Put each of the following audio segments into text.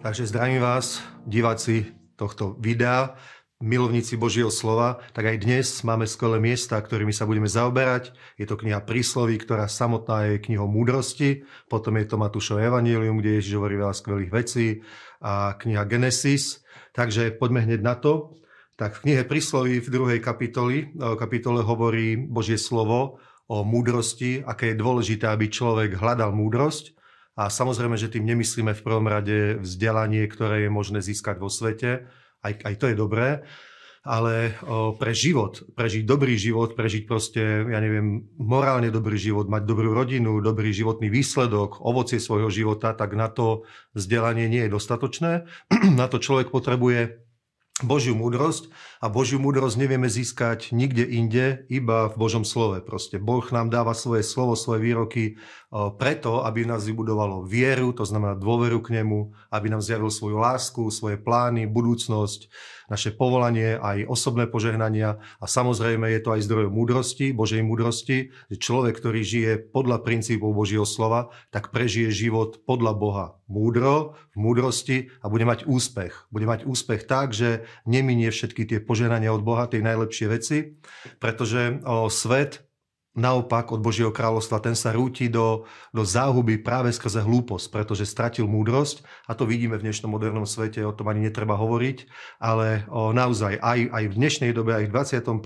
Takže zdravím vás, diváci tohto videa, milovníci Božieho slova, tak aj dnes máme skvelé miesta, ktorými sa budeme zaoberať. Je to kniha Prísloví, ktorá samotná je knihou múdrosti, potom je to Matúšov Evangelium, kde Ježiš hovorí veľa skvelých vecí a kniha Genesis. Takže poďme hneď na to. Tak v knihe Prísloví v druhej kapitoli, e, kapitole hovorí Božie slovo o múdrosti, aké je dôležité, aby človek hľadal múdrosť a samozrejme, že tým nemyslíme v prvom rade vzdelanie, ktoré je možné získať vo svete, aj, aj to je dobré, ale o, pre život, prežiť dobrý život, prežiť proste, ja neviem, morálne dobrý život, mať dobrú rodinu, dobrý životný výsledok, ovocie svojho života, tak na to vzdelanie nie je dostatočné. na to človek potrebuje Božiu múdrosť a Božiu múdrosť nevieme získať nikde inde, iba v Božom slove. Proste Boh nám dáva svoje slovo, svoje výroky preto, aby nás vybudovalo vieru, to znamená dôveru k nemu, aby nám zjavil svoju lásku, svoje plány, budúcnosť, naše povolanie, aj osobné požehnania a samozrejme je to aj zdrojom múdrosti, Božej múdrosti, že človek, ktorý žije podľa princípov Božieho slova, tak prežije život podľa Boha múdro, v múdrosti a bude mať úspech. Bude mať úspech tak, že neminie všetky tie požehnania od Boha, tie najlepšie veci, pretože o, svet Naopak od Božieho kráľovstva ten sa rúti do, do záhuby práve skrze hlúposť, pretože stratil múdrosť a to vidíme v dnešnom modernom svete, o tom ani netreba hovoriť, ale o, naozaj aj, aj v dnešnej dobe, aj v 21.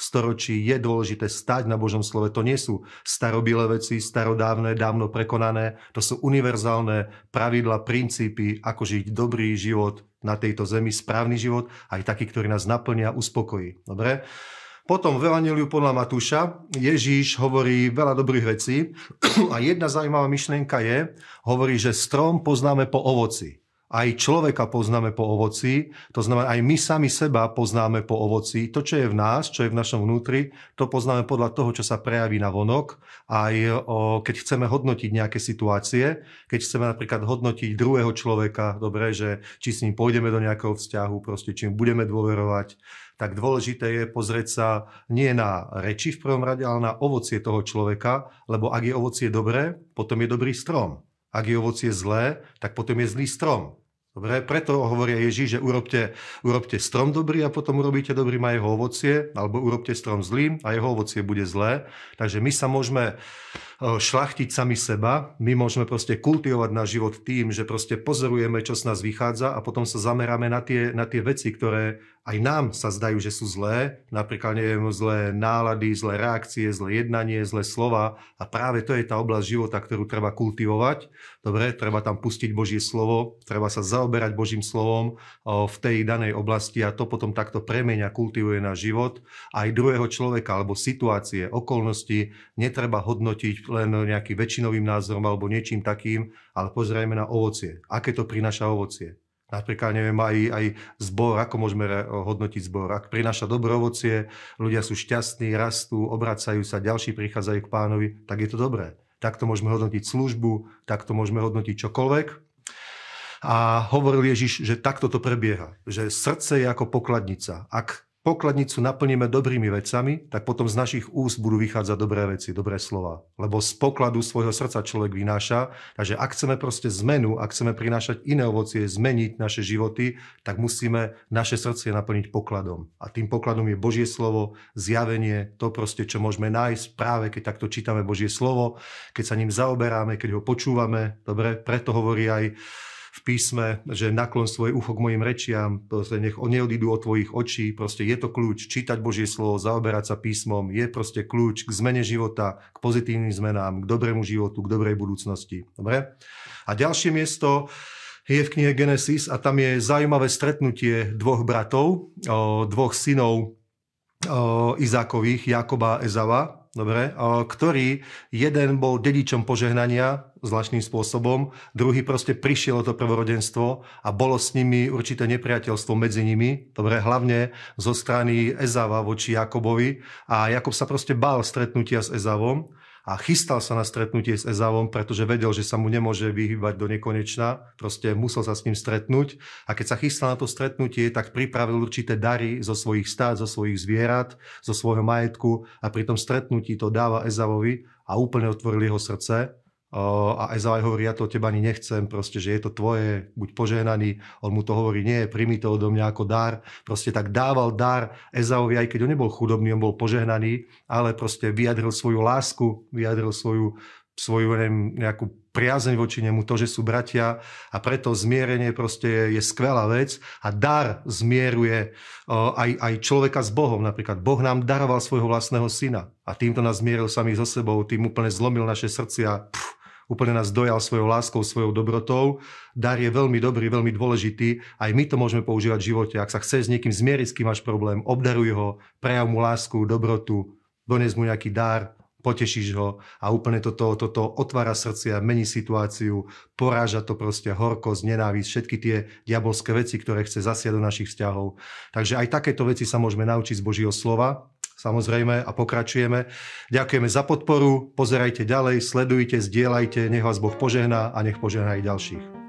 storočí je dôležité stať na Božom slove. To nie sú starobilé veci, starodávne, dávno prekonané, to sú univerzálne pravidla, princípy, ako žiť dobrý život na tejto zemi, správny život, aj taký, ktorý nás naplnia, uspokojí. Dobre? Potom v Evangeliu podľa Matúša Ježíš hovorí veľa dobrých vecí a jedna zaujímavá myšlienka je, hovorí, že strom poznáme po ovoci. Aj človeka poznáme po ovoci, to znamená, aj my sami seba poznáme po ovoci. To, čo je v nás, čo je v našom vnútri, to poznáme podľa toho, čo sa prejaví na vonok. Aj o, keď chceme hodnotiť nejaké situácie, keď chceme napríklad hodnotiť druhého človeka, dobre, že či s ním pôjdeme do nejakého vzťahu, proste či budeme dôverovať, tak dôležité je pozrieť sa nie na reči v prvom rade, ale na ovocie toho človeka, lebo ak je ovocie dobré, potom je dobrý strom. Ak je ovocie zlé, tak potom je zlý strom. Dobre, preto hovoria Ježíš, že urobte, urobte strom dobrý a potom urobíte dobrý a jeho ovocie, alebo urobte strom zlým a jeho ovocie bude zlé. Takže my sa môžeme šlachtiť sami seba, my môžeme proste kultivovať náš život tým, že proste pozorujeme, čo z nás vychádza a potom sa zameráme na tie, na tie veci, ktoré aj nám sa zdajú, že sú zlé, napríklad neviem, zlé nálady, zlé reakcie, zlé jednanie, zlé slova a práve to je tá oblasť života, ktorú treba kultivovať. Dobre, treba tam pustiť Božie slovo, treba sa zaoberať Božím slovom v tej danej oblasti a to potom takto premenia, kultivuje náš život. Aj druhého človeka alebo situácie, okolnosti netreba hodnotiť len nejakým väčšinovým názorom alebo niečím takým, ale pozrieme na ovocie. Aké to prináša ovocie? Napríklad, neviem, aj, aj zbor, ako môžeme hodnotiť zbor. Ak prináša dobré ovocie, ľudia sú šťastní, rastú, obracajú sa, ďalší prichádzajú k pánovi, tak je to dobré. Takto môžeme hodnotiť službu, takto môžeme hodnotiť čokoľvek. A hovoril Ježiš, že takto to prebieha. Že srdce je ako pokladnica. Ak pokladnicu naplníme dobrými vecami, tak potom z našich úst budú vychádzať dobré veci, dobré slova. Lebo z pokladu svojho srdca človek vynáša. Takže ak chceme proste zmenu, ak chceme prinášať iné ovocie, zmeniť naše životy, tak musíme naše srdce naplniť pokladom. A tým pokladom je Božie slovo, zjavenie, to proste, čo môžeme nájsť práve, keď takto čítame Božie slovo, keď sa ním zaoberáme, keď ho počúvame. Dobre, preto hovorí aj v písme, že naklon svoje ucho k mojim rečiam, proste nech neodídu od tvojich očí, proste je to kľúč, čítať Božie slovo, zaoberať sa písmom, je proste kľúč k zmene života, k pozitívnym zmenám, k dobrému životu, k dobrej budúcnosti. Dobre? A ďalšie miesto je v knihe Genesis a tam je zaujímavé stretnutie dvoch bratov, dvoch synov Izákových, Jakoba a Ezava, dobre, ktorý jeden bol dedičom požehnania zvláštnym spôsobom, druhý proste prišiel o to prvorodenstvo a bolo s nimi určité nepriateľstvo medzi nimi, dobre, hlavne zo strany Ezava voči Jakobovi. A Jakob sa proste bál stretnutia s Ezavom a chystal sa na stretnutie s Ezavom, pretože vedel, že sa mu nemôže vyhýbať do nekonečna, proste musel sa s ním stretnúť. A keď sa chystal na to stretnutie, tak pripravil určité dary zo svojich stát, zo svojich zvierat, zo svojho majetku a pri tom stretnutí to dáva Ezavovi a úplne otvoril jeho srdce a Ezau hovorí, ja to od teba ani nechcem, proste, že je to tvoje, buď požehnaný. On mu to hovorí, nie, primi to odo mňa ako dar. Proste tak dával dar Ezauvi, aj keď on nebol chudobný, on bol požehnaný, ale proste vyjadril svoju lásku, vyjadril svoju, svoju neviem, nejakú priazeň voči nemu, to, že sú bratia a preto zmierenie proste je, skvelá vec a dar zmieruje aj, aj človeka s Bohom. Napríklad Boh nám daroval svojho vlastného syna a týmto nás zmieril sami so sebou, tým úplne zlomil naše srdcia, pff, úplne nás dojal svojou láskou, svojou dobrotou. Dar je veľmi dobrý, veľmi dôležitý. Aj my to môžeme používať v živote. Ak sa chceš s niekým zmieriť, s kým máš problém, obdaruj ho, prejav mu lásku, dobrotu, dones mu nejaký dar, potešíš ho a úplne toto, toto otvára srdcia, mení situáciu, poráža to proste horkosť, nenávisť, všetky tie diabolské veci, ktoré chce zasiať do našich vzťahov. Takže aj takéto veci sa môžeme naučiť z Božieho slova, samozrejme, a pokračujeme. Ďakujeme za podporu, pozerajte ďalej, sledujte, zdieľajte, nech vás Boh požehná a nech požehná aj ďalších.